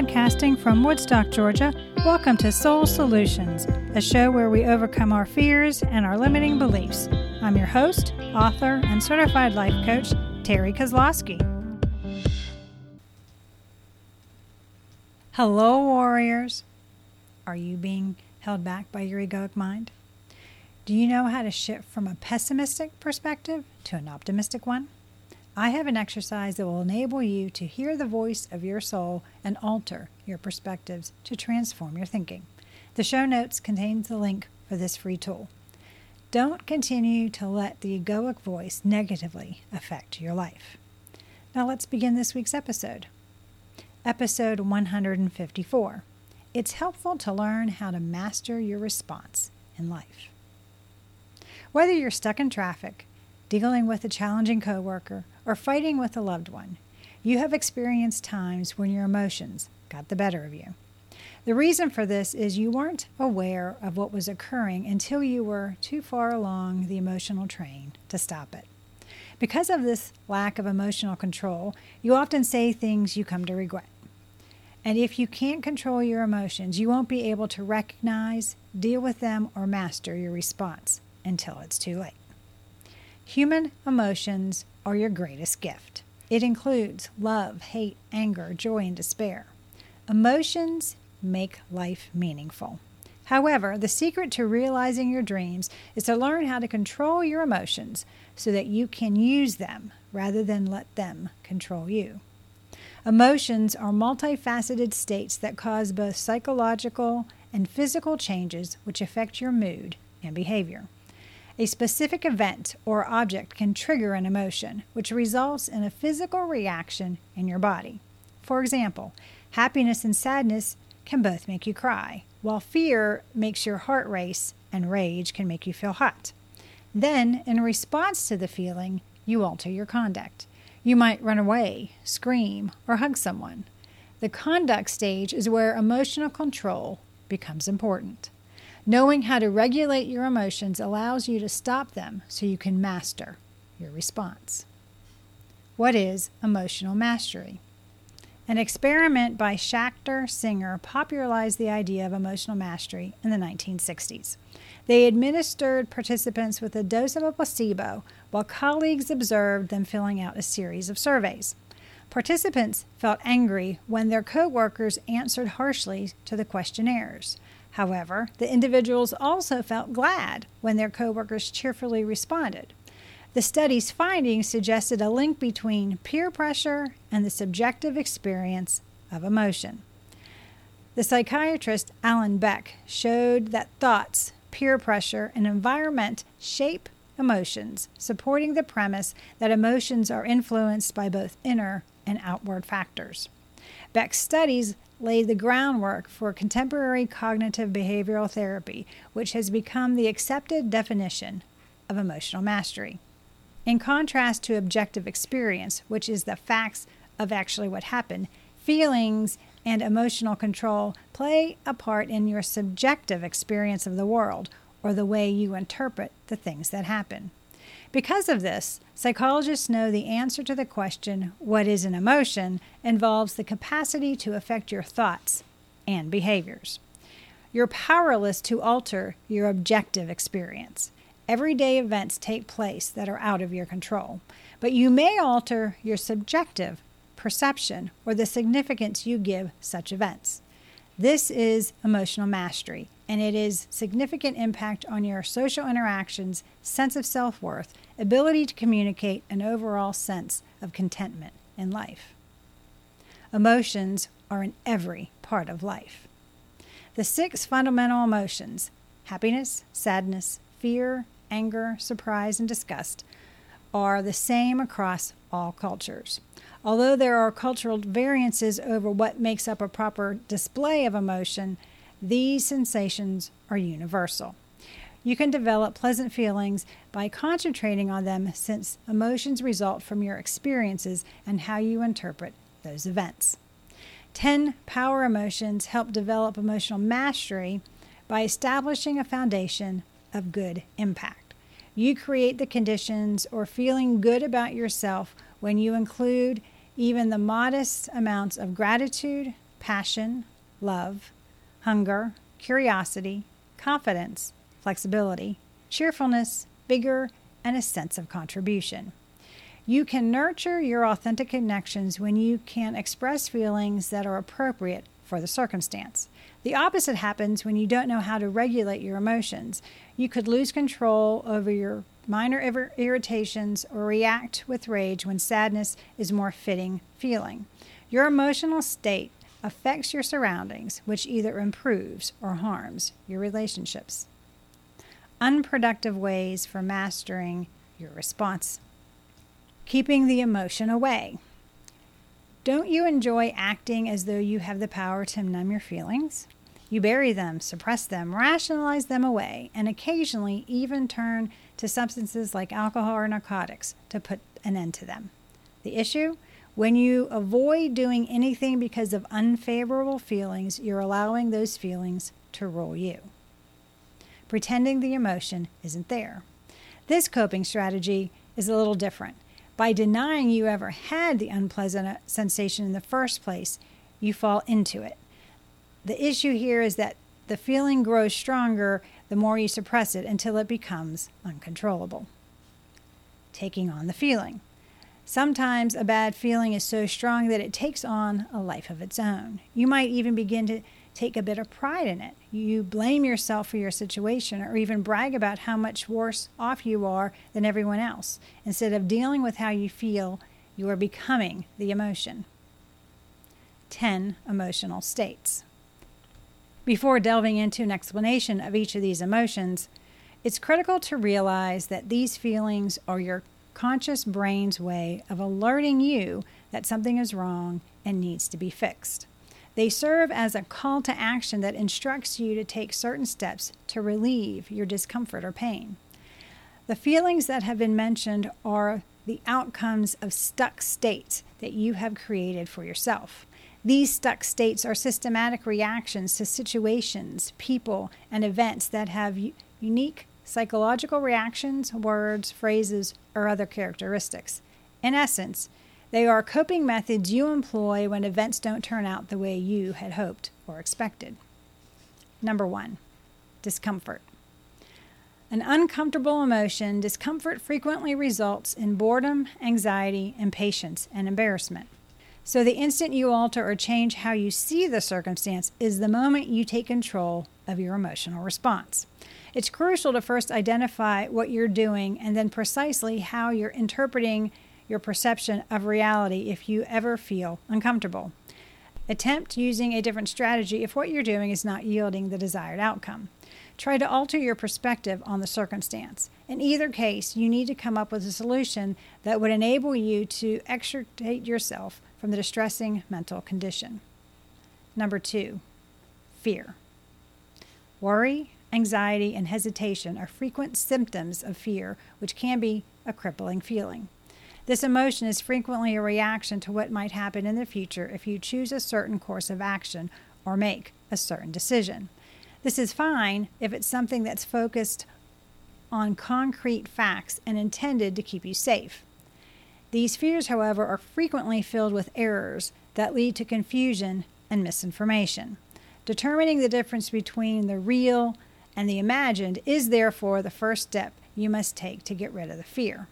Podcasting from Woodstock, Georgia, welcome to Soul Solutions, a show where we overcome our fears and our limiting beliefs. I'm your host, author, and certified life coach, Terri Kozlowski. Hello, warriors. Are you being held back by your egoic mind? Do you know how to shift from a pessimistic perspective to an optimistic one? I have an exercise that will enable you to hear the voice of your soul and alter your perspectives to transform your thinking. The show notes contains the link for this free tool. Don't continue to let the egoic voice negatively affect your life. Now let's begin this week's episode. Episode 154. It's helpful to learn how to master your response in life. Whether you're stuck in traffic, dealing with a challenging coworker, or fighting with a loved one, you have experienced times when your emotions got the better of you. The reason for this is you weren't aware of what was occurring until you were too far along the emotional train to stop it. Because of this lack of emotional control, you often say things you come to regret. And if you can't control your emotions, you won't be able to recognize, deal with them, or master your response until it's too late. Human emotions are your greatest gift. It includes love, hate, anger, joy, and despair. Emotions make life meaningful. However, the secret to realizing your dreams is to learn how to control your emotions so that you can use them rather than let them control you. Emotions are multifaceted states that cause both psychological and physical changes which affect your mood and behavior. A specific event or object can trigger an emotion, which results in a physical reaction in your body. For example, happiness and sadness can both make you cry, while fear makes your heart race and rage can make you feel hot. Then, in response to the feeling, you alter your conduct. You might run away, scream, or hug someone. The conduct stage is where emotional control becomes important. Knowing how to regulate your emotions allows you to stop them so you can master your response. What is emotional mastery? An experiment by Schachter Singer popularized the idea of emotional mastery in the 1960s. They administered participants with a dose of a placebo while colleagues observed them filling out a series of surveys. Participants felt angry when their coworkers answered harshly to the questionnaires. However, the individuals also felt glad when their coworkers cheerfully responded. The study's findings suggested a link between peer pressure and the subjective experience of emotion. The psychiatrist Alan Beck showed that thoughts, peer pressure, and environment shape emotions, supporting the premise that emotions are influenced by both inner and outward factors. Beck's studies laid the groundwork for contemporary cognitive behavioral therapy, which has become the accepted definition of emotional mastery. In contrast to objective experience, which is the facts of actually what happened, feelings and emotional control play a part in your subjective experience of the world or the way you interpret the things that happen. Because of this, psychologists know the answer to the question, What is an emotion? involves the capacity to affect your thoughts and behaviors. You're powerless to alter your objective experience. Everyday events take place that are out of your control, but you may alter your subjective perception or the significance you give such events. This is emotional mastery, and it is significant impact on your social interactions, sense of self-worth, ability to communicate, and overall sense of contentment in life. Emotions are in every part of life. The six fundamental emotions happiness, sadness, fear, anger, surprise, and disgust are the same across all cultures. Although there are cultural variances over what makes up a proper display of emotion, these sensations are universal. You can develop pleasant feelings by concentrating on them since emotions result from your experiences and how you interpret those events. 10 power emotions help develop emotional mastery by establishing a foundation of good impact. You create the conditions or feeling good about yourself when you include even the modest amounts of gratitude, passion, love, hunger, curiosity, confidence, flexibility, cheerfulness, vigor, and a sense of contribution. You can nurture your authentic connections when you can express feelings that are appropriate for the circumstance. The opposite happens when you don't know how to regulate your emotions. You could lose control over your minor irritations or react with rage when sadness is more fitting feeling. Your emotional state affects your surroundings, which either improves or harms your relationships. Unproductive ways for mastering your response. Keeping the emotion away. Don't you enjoy acting as though you have the power to numb your feelings? You bury them, suppress them, rationalize them away, and occasionally even turn to substances like alcohol or narcotics to put an end to them. The issue? When you avoid doing anything because of unfavorable feelings, you're allowing those feelings to rule you. Pretending the emotion isn't there. This coping strategy is a little different. By denying you ever had the unpleasant uh, sensation in the first place, you fall into it. The issue here is that the feeling grows stronger the more you suppress it until it becomes uncontrollable. Taking on the feeling. Sometimes a bad feeling is so strong that it takes on a life of its own. You might even begin to take a bit of pride in it. You blame yourself for your situation or even brag about how much worse off you are than everyone else. Instead of dealing with how you feel, you are becoming the emotion. 10 emotional states. Before delving into an explanation of each of these emotions, it's critical to realize that these feelings are your conscious brain's way of alerting you that something is wrong and needs to be fixed. They serve as a call to action that instructs you to take certain steps to relieve your discomfort or pain. The feelings that have been mentioned are the outcomes of stuck states that you have created for yourself. These stuck states are systematic reactions to situations, people, and events that have unique psychological reactions, words, phrases, or other characteristics. In essence, they are coping methods you employ when events don't turn out the way you had hoped or expected. Number one, discomfort. An uncomfortable emotion, discomfort frequently results in boredom, anxiety, impatience, and embarrassment. So, the instant you alter or change how you see the circumstance is the moment you take control of your emotional response. It's crucial to first identify what you're doing and then precisely how you're interpreting your perception of reality if you ever feel uncomfortable. Attempt using a different strategy if what you're doing is not yielding the desired outcome. Try to alter your perspective on the circumstance. In either case, you need to come up with a solution that would enable you to extricate yourself from the distressing mental condition. Number two, fear. Worry, anxiety, and hesitation are frequent symptoms of fear, which can be a crippling feeling. This emotion is frequently a reaction to what might happen in the future if you choose a certain course of action or make a certain decision. This is fine if it's something that's focused on concrete facts and intended to keep you safe. These fears, however, are frequently filled with errors that lead to confusion and misinformation. Determining the difference between the real and the imagined is therefore the first step you must take to get rid of the fear.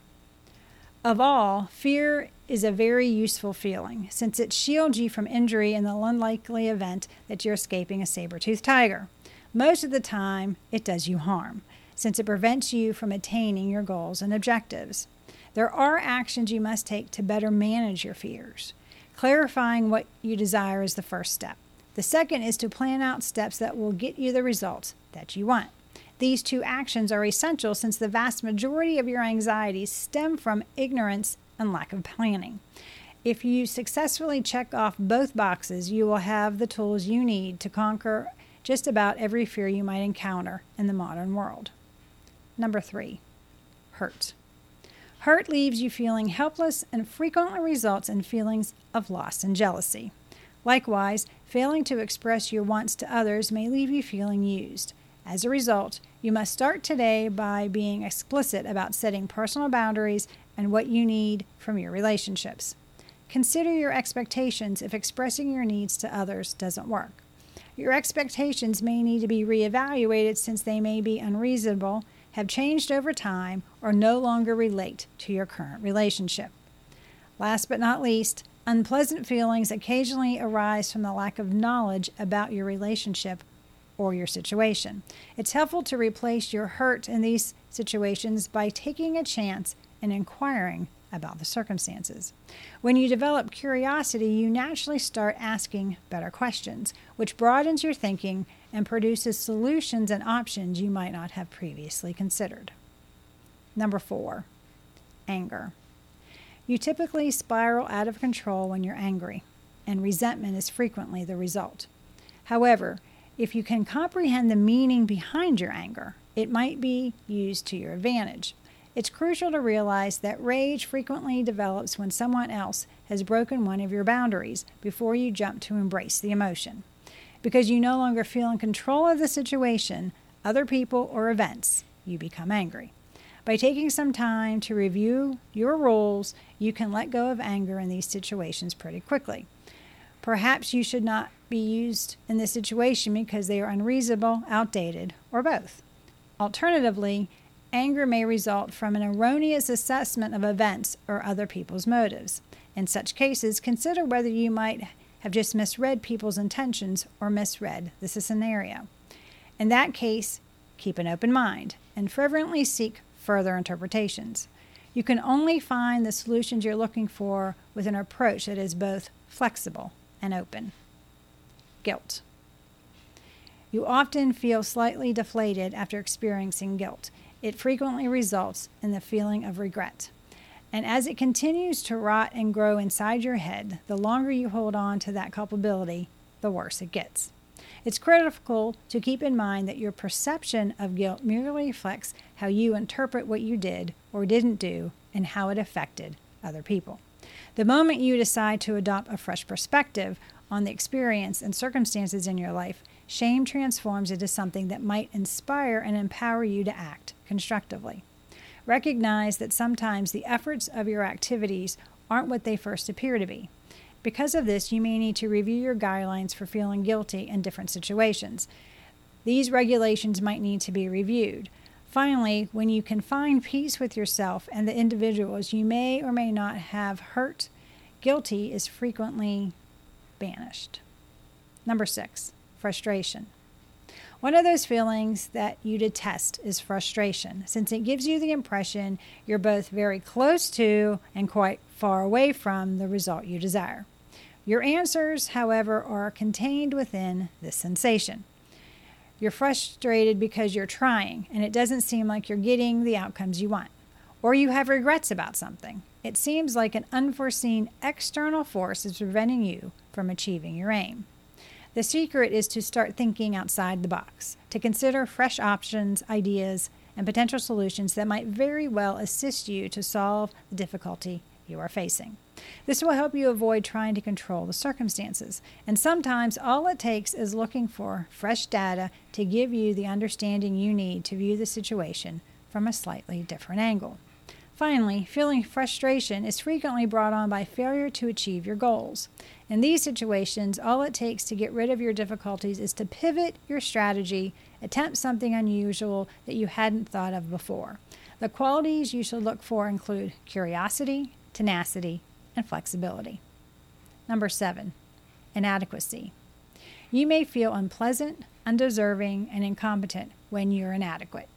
Of all, fear is a very useful feeling since it shields you from injury in the unlikely event that you're escaping a saber toothed tiger. Most of the time, it does you harm since it prevents you from attaining your goals and objectives. There are actions you must take to better manage your fears. Clarifying what you desire is the first step. The second is to plan out steps that will get you the results that you want. These two actions are essential since the vast majority of your anxieties stem from ignorance and lack of planning. If you successfully check off both boxes, you will have the tools you need to conquer just about every fear you might encounter in the modern world. Number three, hurt. Hurt leaves you feeling helpless and frequently results in feelings of loss and jealousy. Likewise, failing to express your wants to others may leave you feeling used. As a result, you must start today by being explicit about setting personal boundaries and what you need from your relationships. consider your expectations if expressing your needs to others doesn't work. Your expectations may need to be reevaluated since they may be unreasonable, have changed over time, or no longer relate to your current relationship. Last but not least, unpleasant feelings occasionally arise from the lack of knowledge about your relationship or your situation. It's helpful to replace your hurt in these situations by taking a chance and inquiring about the circumstances. When you develop curiosity, you naturally start asking better questions, which broadens your thinking and produces solutions and options you might not have previously considered. Number four, anger. You typically spiral out of control when you're angry, and resentment is frequently the result. However, if you can comprehend the meaning behind your anger, it might be used to your advantage. It's crucial to realize that rage frequently develops when someone else has broken one of your boundaries before you jump to embrace the emotion. Because you no longer feel in control of the situation, other people, or events, you become angry. By taking some time to review your rules, you can let go of anger in these situations pretty quickly. Perhaps you should not be used in this situation because they are unreasonable, outdated, or both. Alternatively, Anger may result from an erroneous assessment of events or other people's motives. In such cases, consider whether you might have just misread people's intentions or misread the scenario. In that case, keep an open mind and fervently seek further interpretations. You can only find the solutions you're looking for with an approach that is both flexible and open. Guilt. You often feel slightly deflated after experiencing guilt. It frequently results in the feeling of regret. And as it continues to rot and grow inside your head, the longer you hold on to that culpability, the worse it gets. It's critical to keep in mind that your perception of guilt merely reflects how you interpret what you did or didn't do and how it affected other people. The moment you decide to adopt a fresh perspective on the experience and circumstances in your life, shame transforms into something that might inspire and empower you to act constructively. Recognize that sometimes the efforts of your activities aren't what they first appear to be. Because of this, you may need to review your guidelines for feeling guilty in different situations. These regulations might need to be reviewed. Finally, when you can find peace with yourself and the individuals you may or may not have hurt, guilty is frequently banished. Number six, frustration. One of those feelings that you detest is frustration, since it gives you the impression you're both very close to and quite far away from the result you desire. Your answers, however, are contained within this sensation. You're frustrated because you're trying and it doesn't seem like you're getting the outcomes you want. Or you have regrets about something. It seems like an unforeseen external force is preventing you from achieving your aim. The secret is to start thinking outside the box, to consider fresh options, ideas, and potential solutions that might very well assist you to solve the difficulty you are facing. This will help you avoid trying to control the circumstances. And sometimes all it takes is looking for fresh data to give you the understanding you need to view the situation from a slightly different angle. Finally, feeling frustration is frequently brought on by failure to achieve your goals. In these situations, all it takes to get rid of your difficulties is to pivot your strategy, attempt something unusual that you hadn't thought of before. The qualities you should look for include curiosity, tenacity, and flexibility. Number seven, inadequacy. You may feel unpleasant, undeserving, and incompetent when you're inadequate.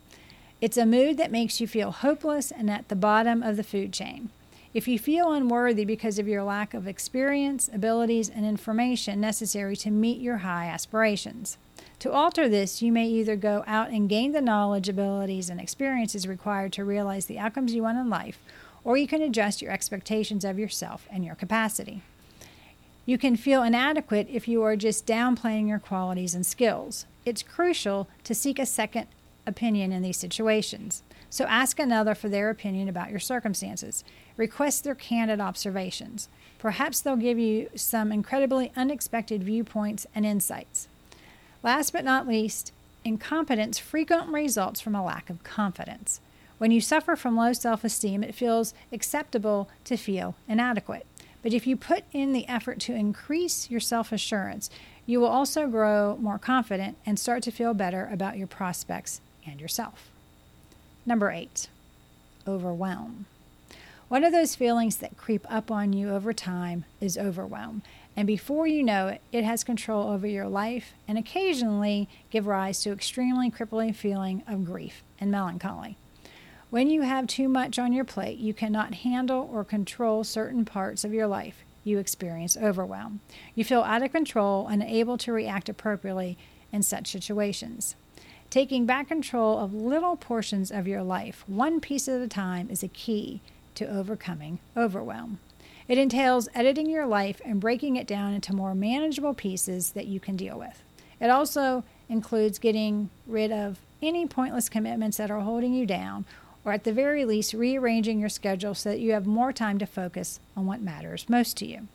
It's a mood that makes you feel hopeless and at the bottom of the food chain. If you feel unworthy because of your lack of experience, abilities, and information necessary to meet your high aspirations. To alter this, you may either go out and gain the knowledge, abilities, and experiences required to realize the outcomes you want in life, or you can adjust your expectations of yourself and your capacity. You can feel inadequate if you are just downplaying your qualities and skills. It's crucial to seek a second opinion in these situations. So ask another for their opinion about your circumstances. Request their candid observations. Perhaps they'll give you some incredibly unexpected viewpoints and insights. Last but not least, incompetence frequently results from a lack of confidence. When you suffer from low self esteem, it feels acceptable to feel inadequate. But if you put in the effort to increase your self assurance, you will also grow more confident and start to feel better about your prospects and yourself. Number eight, overwhelm. One of those feelings that creep up on you over time is overwhelm. And before you know it, it has control over your life and occasionally give rise to extremely crippling feeling of grief and melancholy. When you have too much on your plate, you cannot handle or control certain parts of your life. You experience overwhelm. You feel out of control and unable to react appropriately in such situations. Taking back control of little portions of your life, one piece at a time, is a key to overcoming overwhelm. It entails editing your life and breaking it down into more manageable pieces that you can deal with. It also includes getting rid of any pointless commitments that are holding you down or at the very least, rearranging your schedule so that you have more time to focus on what matters most to you.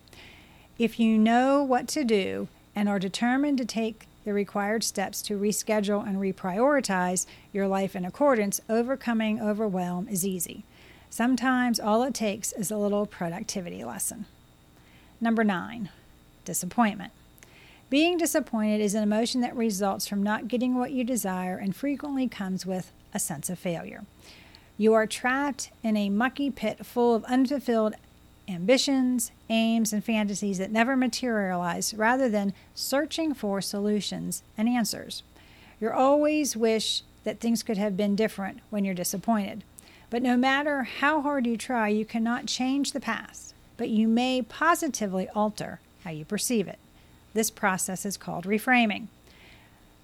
If you know what to do and are determined to take the required steps to reschedule and reprioritize your life in accordance, overcoming overwhelm is easy. Sometimes all it takes is a little productivity lesson. Number nine, disappointment. Being disappointed is an emotion that results from not getting what you desire and frequently comes with a sense of failure. You are trapped in a mucky pit full of unfulfilled ambitions, aims, and fantasies that never materialize rather than searching for solutions and answers. You always wish that things could have been different when you're disappointed. But no matter how hard you try, you cannot change the past, but you may positively alter how you perceive it. This process is called reframing.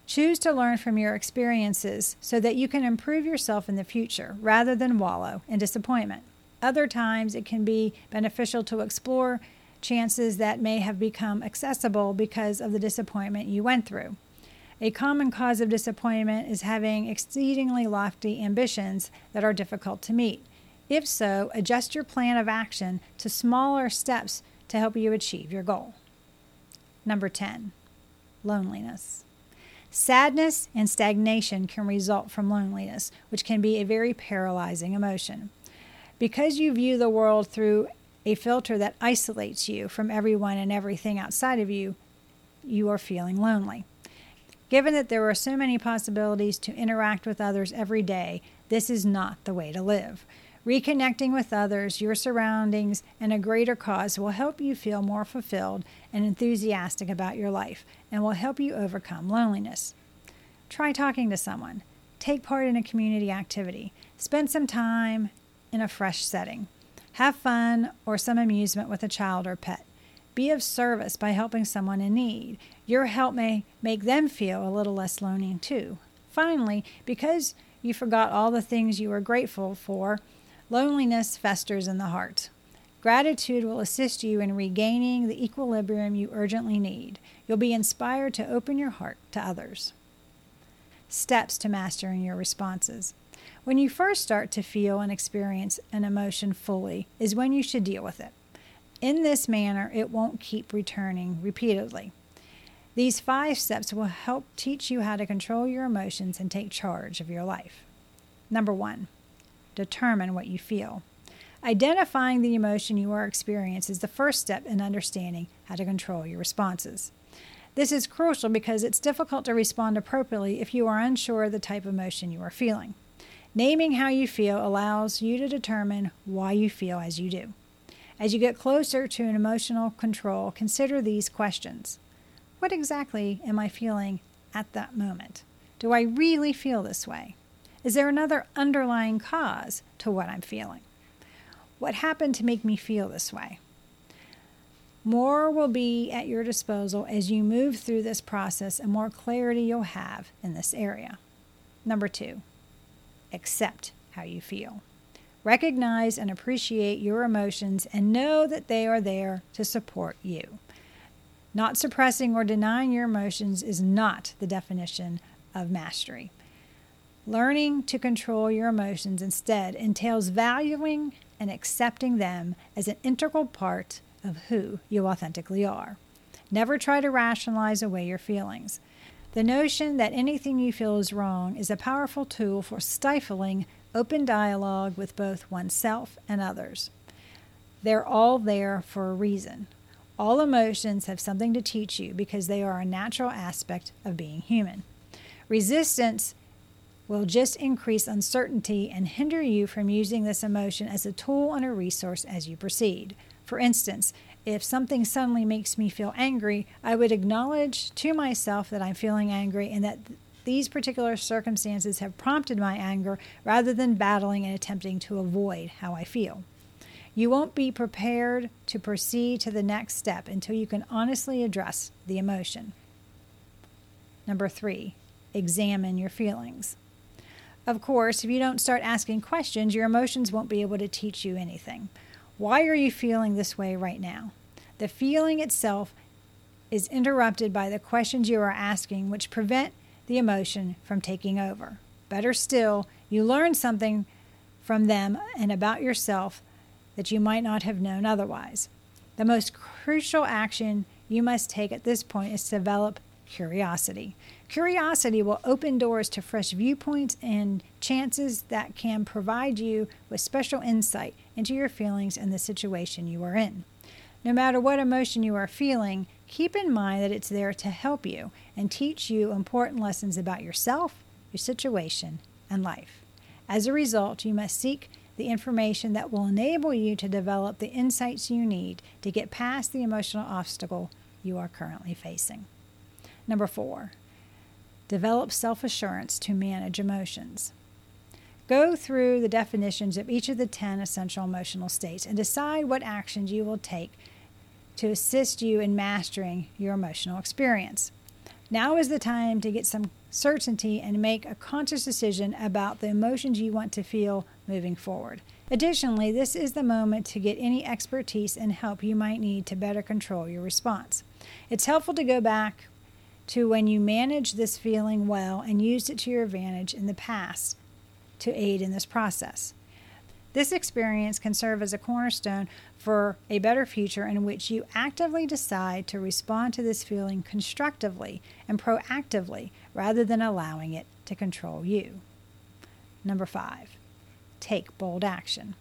Choose to learn from your experiences so that you can improve yourself in the future rather than wallow in disappointment. Other times, it can be beneficial to explore chances that may have become accessible because of the disappointment you went through. A common cause of disappointment is having exceedingly lofty ambitions that are difficult to meet. If so, adjust your plan of action to smaller steps to help you achieve your goal. Number 10, loneliness. Sadness and stagnation can result from loneliness, which can be a very paralyzing emotion. Because you view the world through a filter that isolates you from everyone and everything outside of you, you are feeling lonely. Given that there are so many possibilities to interact with others every day, this is not the way to live. Reconnecting with others, your surroundings, and a greater cause will help you feel more fulfilled and enthusiastic about your life and will help you overcome loneliness. Try talking to someone. Take part in a community activity. Spend some time in a fresh setting. Have fun or some amusement with a child or pet. Be of service by helping someone in need. Your help may make them feel a little less lonely, too. Finally, because you forgot all the things you were grateful for, Loneliness festers in the heart. Gratitude will assist you in regaining the equilibrium you urgently need. You'll be inspired to open your heart to others. Steps to mastering your responses. When you first start to feel and experience an emotion fully, is when you should deal with it. In this manner, it won't keep returning repeatedly. These five steps will help teach you how to control your emotions and take charge of your life. Number one, determine what you feel. Identifying the emotion you are experiencing is the first step in understanding how to control your responses. This is crucial because it's difficult to respond appropriately if you are unsure of the type of emotion you are feeling. Naming how you feel allows you to determine why you feel as you do. As you get closer to an emotional control, consider these questions What exactly am I feeling at that moment? Do I really feel this way? Is there another underlying cause to what I'm feeling? What happened to make me feel this way? More will be at your disposal as you move through this process, and more clarity you'll have in this area. Number two, accept how you feel. Recognize and appreciate your emotions and know that they are there to support you. Not suppressing or denying your emotions is not the definition of mastery. Learning to control your emotions instead entails valuing and accepting them as an integral part of who you authentically are. Never try to rationalize away your feelings. The notion that anything you feel is wrong is a powerful tool for stifling open dialogue with both oneself and others. They're all there for a reason. All emotions have something to teach you because they are a natural aspect of being human. Resistance will just increase uncertainty and hinder you from using this emotion as a tool and a resource as you proceed. For instance, if something suddenly makes me feel angry, I would acknowledge to myself that I'm feeling angry and that these particular circumstances have prompted my anger rather than battling and attempting to avoid how I feel. You won't be prepared to proceed to the next step until you can honestly address the emotion. Number three, examine your feelings. Of course, if you don't start asking questions, your emotions won't be able to teach you anything. Why are you feeling this way right now? The feeling itself is interrupted by the questions you are asking, which prevent the emotion from taking over. Better still, you learn something from them and about yourself that you might not have known otherwise. The most crucial action you must take at this point is to develop curiosity. Curiosity will open doors to fresh viewpoints and chances that can provide you with special insight into your feelings and the situation you are in. No matter what emotion you are feeling, keep in mind that it's there to help you and teach you important lessons about yourself, your situation, and life. As a result, you must seek the information that will enable you to develop the insights you need to get past the emotional obstacle you are currently facing. Number four, develop self assurance to manage emotions. Go through the definitions of each of the 10 essential emotional states and decide what actions you will take to assist you in mastering your emotional experience. Now is the time to get some certainty and make a conscious decision about the emotions you want to feel moving forward. Additionally, this is the moment to get any expertise and help you might need to better control your response. It's helpful to go back to when you managed this feeling well and used it to your advantage in the past to aid in this process. This experience can serve as a cornerstone for a better future in which you actively decide to respond to this feeling constructively and proactively rather than allowing it to control you. Number five, take bold action.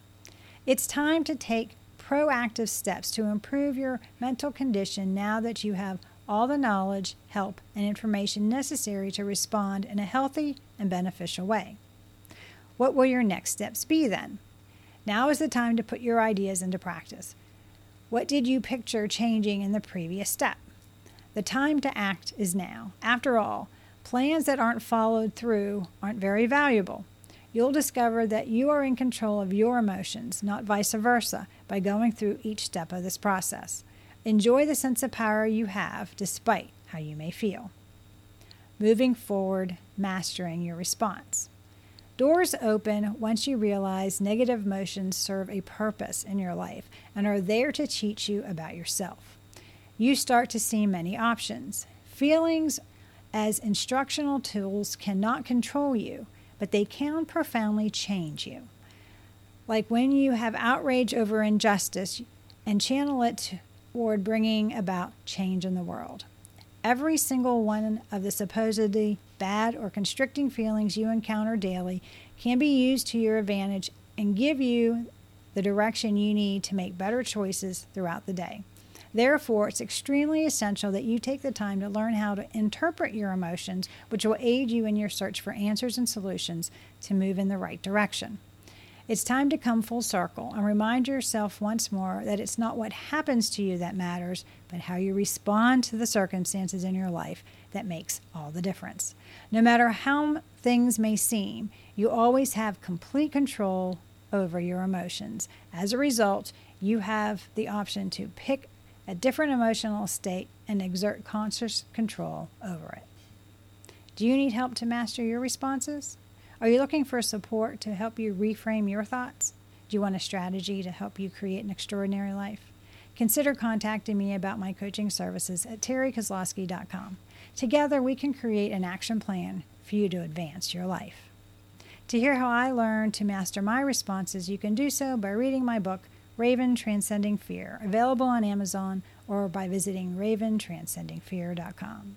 It's time to take proactive steps to improve your mental condition now that you have all the knowledge, help, and information necessary to respond in a healthy and beneficial way. What will your next steps be then? Now is the time to put your ideas into practice. What did you picture changing in the previous step? The time to act is now. After all, plans that aren't followed through aren't very valuable. You'll discover that you are in control of your emotions, not vice versa, by going through each step of this process. Enjoy the sense of power you have despite how you may feel. Moving forward, mastering your response. Doors open once you realize negative emotions serve a purpose in your life and are there to teach you about yourself. You start to see many options. Feelings as instructional tools cannot control you, but they can profoundly change you. Like when you have outrage over injustice and channel it toward bringing about change in the world. Every single one of the supposedly bad or constricting feelings you encounter daily can be used to your advantage and give you the direction you need to make better choices throughout the day. Therefore, it's extremely essential that you take the time to learn how to interpret your emotions, which will aid you in your search for answers and solutions to move in the right direction. It's time to come full circle and remind yourself once more that it's not what happens to you that matters, but how you respond to the circumstances in your life that makes all the difference. No matter how things may seem, you always have complete control over your emotions. As a result, you have the option to pick a different emotional state and exert conscious control over it. Do you need help to master your responses? Are you looking for support to help you reframe your thoughts? Do you want a strategy to help you create an extraordinary life? Consider contacting me about my coaching services at terrikozlowski.com. Together, we can create an action plan for you to advance your life. To hear how I learned to master my responses, you can do so by reading my book, Raven Transcending Fear, available on Amazon or by visiting raventranscendingfear.com.